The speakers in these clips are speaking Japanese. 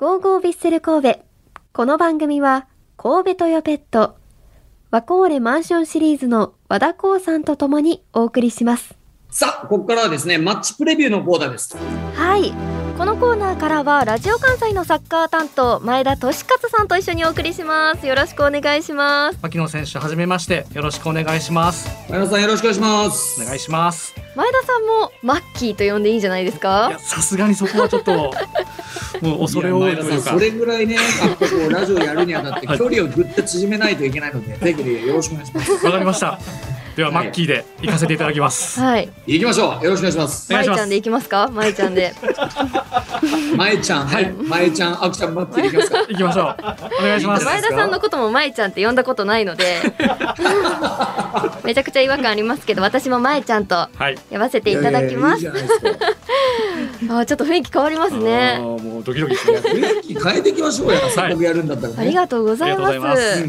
ゴーゴービッセル神戸。この番組は、神戸トヨペット、ワコーレマンションシリーズの和田光さんと共にお送りします。さあ、ここからはですね、マッチプレビューのコーナーです。はい。このコーナーからは、ラジオ関西のサッカー担当、前田利勝さんと一緒にお送りします。よろしくお願いします。牧野選手はじめましてよろしくお願いします前田さんよろしくお願いします。お願いします前田さんもマッキーと呼んでいいんじゃないですいかやさすがにそこはちょっと もう恐れ多いというかそれぐらいね、こうラジオやるにあたって距はい。離をぐっと縮めないといけないので、ぜひよろしくお願いします。わかりましたでは、はいマッキーで行かせていただきます はい。行きましょう。よろしくお願いします。まいちゃんでいきますか？まいちゃんで。まえちゃん、はい。まえちゃん、あくちゃん、マッチでいきますか？行きましょうお願いします前田さんのこともまいちゃんって呼んだことないので めちゃくちゃ違和感ありますけど私もまいちゃんとはい呼ばせていただきます。あーちょっと雰囲気変わりますあねーもうドキドキですね雰囲気変えていきましょうや。せっかくやるんだったらね。ありがとうございます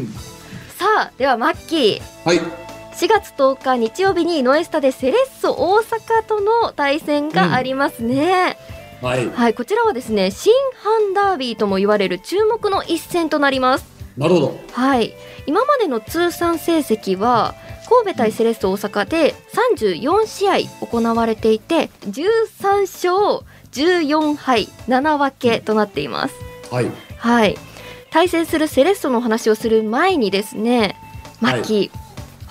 さあではマッキーはい。4月10日日曜日にノエスタでセレッソ大阪との対戦がありますね、はい。はいこちらはですね新阪ダービーとも言われる注目の一戦となりますなるほど。はい、今までの通算成績は神戸対セレッソ大阪で34試合行われていて13勝14敗7分けとなっています。はい。はい、対戦するセレッソのお話をする前にですねマッキー、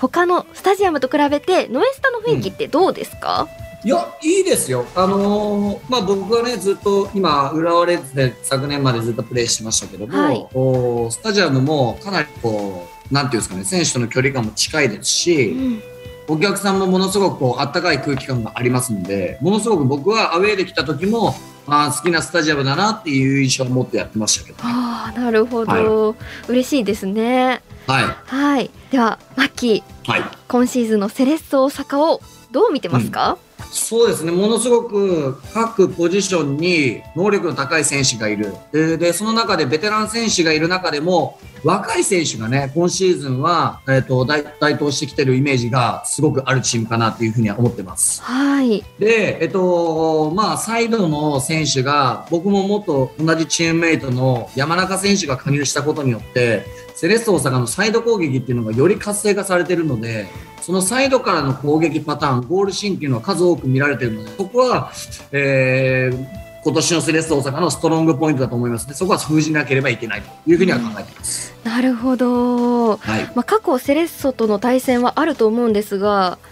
他のスタジアムと比べてノエスタの雰囲気ってどうですか、いや、いいですよ。あのーまあ、僕はね、ずっと今、浦和レッズで昨年までずっとプレーしてましたけども、はい。おスタジアムもかなりこう、なんていうんですかね、選手との距離感も近いですうし、ん。お客さんもものすごくこう、あったかい空気感がありますので、ものすごく僕はアウェーで来た時も、あー好きなスタジアムだなっていう印象を持ってやってましたけど、ああなるほど、嬉しいですね。はい。はい、ではマッキーはい。今シーズンのセレッソ大阪をどう見てますか、そうですね、ものすごく各ポジションに能力の高い選手がいる。で、でその中でベテラン選手がいる中でも、若い選手がね、今シーズンは、えっ、と、台台頭してきてるイメージがすごくあるチームかなというふうには思ってます。はいで、えっ、と、まあ、サイドの選手が、僕ももっと同じチームメイトの山中選手が加入したことによって、セレッソ大阪のサイド攻撃っていうのがより活性化されてるので、そのサイドからの攻撃パターン、ゴールシーンっていうのは数多く見られてるので、そこは、えー今年のセレッソ大阪のストロングポイントだと思いますね。そこは封じなければいけないというふうには考えています。なるほど、はい。まあ、過去セレッソとの対戦はあると思うんですが、はい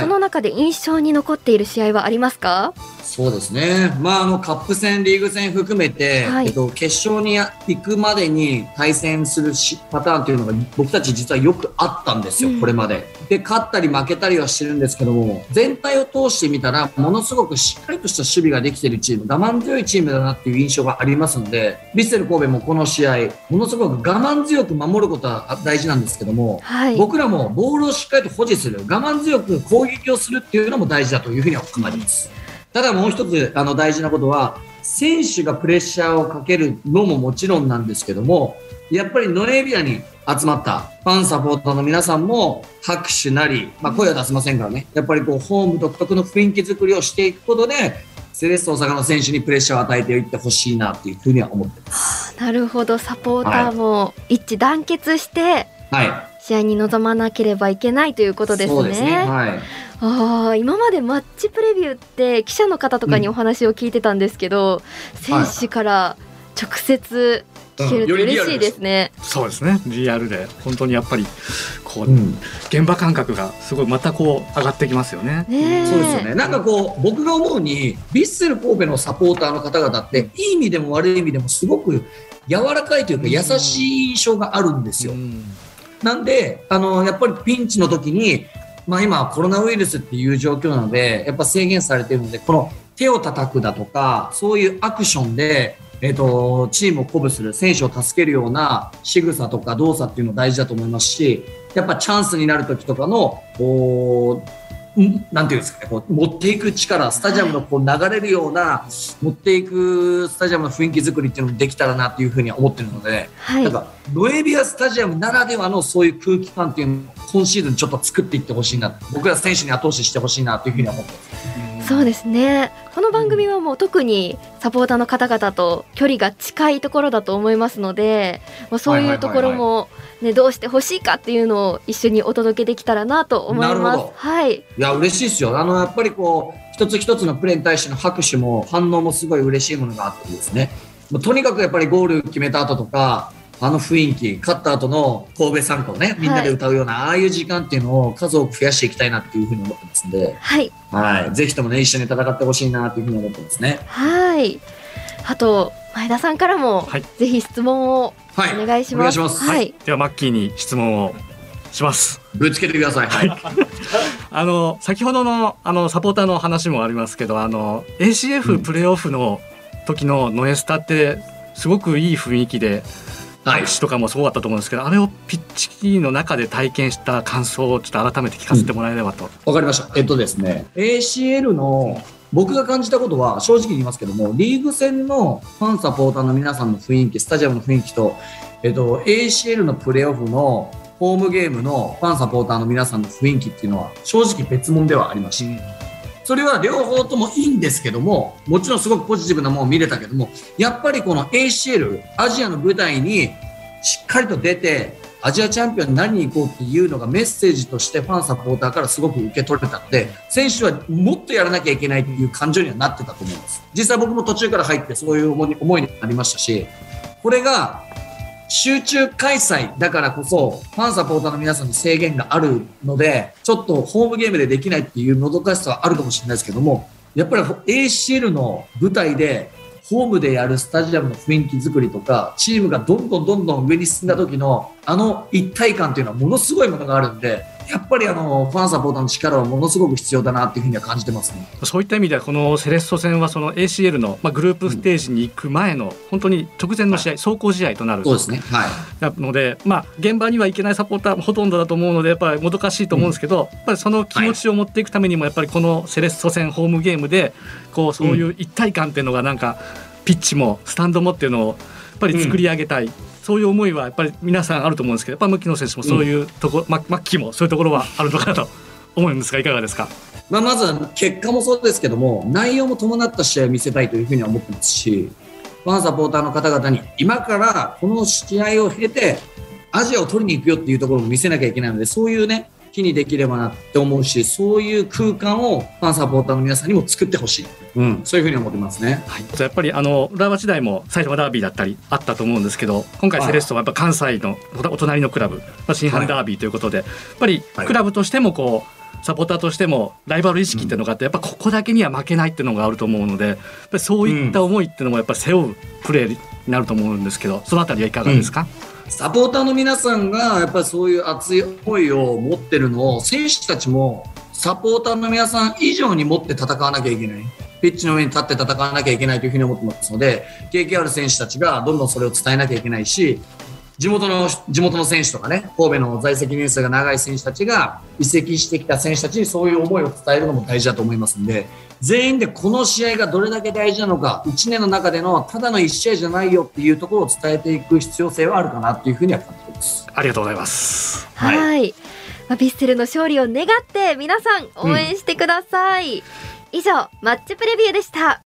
その中で印象に残っている試合はありますか？そうですね、まあ、あのカップ戦、リーグ戦含めて、はいえっと、決勝に行くまでに対戦するしパターンというのが僕たち実はよくあったんですよ、うんこれまで。で勝ったり負けたりはしてるんですけども全体を通してみたらものすごくしっかりとした守備ができているチーム我慢強いチームだなっていう印象がありますのでヴィッセル神戸もこの試合ものすごく我慢強く守ることは大事なんですけどもはい僕らもボールをしっかりと保持する我慢強く攻撃をするっていうのも大事だというふうには考えています。ただもう一つあの大事なことは選手がプレッシャーをかけるのももちろんなんですけどもやっぱりノエビアに集まったファンサポーターの皆さんも拍手なり、まあ、声は出せませんからねやっぱりこうホーム独特の雰囲気作りをしていくことでセレッソ大阪の選手にプレッシャーを与えていってほしいなっていうふうには思ってます。なるほどサポーターも一致団結してはい、試合に臨まなければいけないということですね。そうですね。はい。ああ今までマッチプレビューって記者の方とかにお話を聞いてたんですけど、選手から直接聞けると嬉しいですね。そうですね。リアルで本当にやっぱりこう、うん。現場感覚がすごいまたこう上がってきますよね。ねえ。そうですよね。なんかこう、僕が思うに、ヴィッセル神戸のサポーターの方々って、いい意味でも悪い意味でもすごく柔らかいというか、優しい印象があるんですよ。うん。なんで、あの、やっぱりピンチの時に、まあ今、コロナウイルスっていう状況なので、やっぱ制限されているので、この手を叩くだとか、そういうアクションで、えっと、チームを鼓舞する、選手を助けるような仕草とか動作っていうの大事だと思いますし、やっぱチャンスになる時とかの、なんていうんですかね、こう持っていく力、スタジアムのこう流れるような、持っていくスタジアムの雰囲気作りっていうのもできたらなっていうふうには思ってるので、はいなんかノエビアスタジアムならではのそういう空気感っていうのを今シーズンちょっと作っていってほしいな、僕ら選手に後押ししてほしいなというふうには思ってます。そうですね。この番組はもう特にサポーターの方々と距離が近いところだと思いますのでもうそういうところも、ね、どうしてほしいかっていうのを一緒にお届けできたらなと思います。はい、いや嬉しいですよ。あのやっぱりこう一つ一つのプレーに対しての拍手も反応もすごい嬉しいものがあってですね。とにかくやっぱりゴール決めた後とかあの雰囲気勝った後の神戸参考ねみんなで歌うような、はい、ああいう時間っていうのを数多く増やしていきたいなっていうふうに思ってますんで、はい、はい、ぜひともね一緒に戦ってほしいなというふうに思ってますね。はいあと前田さんからも、はい、ぜひ質問をお願いします。はい、はい、ではマッキーに質問をします。ぶつけてください。はい。あの先ほどのあのサポーターの話もありますけど、あの ACF プレーオフの時のノエスタってすごくいい雰囲気で。拍手とかもすごかったと思うんですけど、はい、あれをピッチの中で体験した感想をちょっと改めて聞かせてもらえればと。わ、うん、かりました。えっとですね、ACL の僕が感じたことは正直言いますけども、リーグ戦のファンサポーターの皆さんの雰囲気、スタジアムの雰囲気と、えっと、ACL のプレーオフのホームゲームのファンサポーターの皆さんの雰囲気っていうのは正直別物ではありましそれは両方ともいいんですけども、もちろんすごくポジティブなものを見れたけども、やっぱりこの ACL、アジアの舞台にしっかりと出て、アジアチャンピオンになりに行こうっていうのがメッセージとしてファンサポーターからすごく受け取れたので、選手はもっとやらなきゃいけないっていう感情にはなってたと思います。実際僕も途中から入ってそういう思いになりましたし、これが集中開催だからこそ、ファンサポーターの皆さんに制限があるので、ちょっとホームゲームでできないっていうもどかしさはあるかもしれないですけども、やっぱり ACL の舞台で、ホームでやるスタジアムの雰囲気作りとか、チームがどんどんどんどん上に進んだ時の、あの一体感というのはものすごいものがあるんで、やっぱりあのファンサポーターの力はものすごく必要だなっていうふうには感じてますね。そういった意味ではこのセレッソ戦はその ACL のまあグループステージに行く前の本当に直前の試合、走行試合となるそうですね。はい。なのでまあ現場には行けないサポーターほとんどだと思うのでやっぱりもどかしいと思うんですけど、やっぱりその気持ちを持っていくためにもやっぱりこのセレッソ戦ホームゲームでこうそういう一体感っていうのがなんかピッチもスタンドもっていうのをやっぱり作り上げたい。そういう思いはやっぱり皆さんあると思うんですけどやっぱ牧野選手もそういうところ、うん、マッキーもそういうところはあるのかなと 思うんですがいかがですか？まあ、まずは結果もそうですけども内容も伴った試合を見せたいというふうには思ってますしファンサポーターの方々に今からこの試合を経てアジアを取りに行くよっていうところも見せなきゃいけないのでそういうね日にできればなって思うしそういう空間をファンサポーターの皆さんにも作ってほしい、うん、そういうふうに思ってますね、はい、やっぱりあの浦和時代も埼玉ダービーだったりあったと思うんですけど今回セレッソはやっぱ関西のお隣のクラブ、まあ、新阪ダービーということで、はい、やっぱりクラブとしてもこう、サポーターとしてもライバル意識っていうのがあって、やっぱここだけには負けないっていうのがあると思うのでやっぱりそういった思いっていうのもやっぱり背負うプレーになると思うんですけどそのあたりはいかがですか、うんサポーターの皆さんがやっぱりそういう熱い思いを持ってるのを選手たちもサポーターの皆さん以上に持って戦わなきゃいけない。ピッチの上に立って戦わなきゃいけないというふうに思ってますので、経験ある選手たちがどんどんそれを伝えなきゃいけないし、地元の地元の選手とかね、神戸の在籍年数が長い選手たちが移籍してきた選手たちにそういう思いを伝えるのも大事だと思いますんで、全員でこの試合がどれだけ大事なのか、1年の中でのただの1試合じゃないよっていうところを伝えていく必要性はあるかなっていうふうには感じてます。ありがとうございます。はい。はいまあ、ビッセルの勝利を願って皆さん応援してください。うん、以上マッチプレビューでした。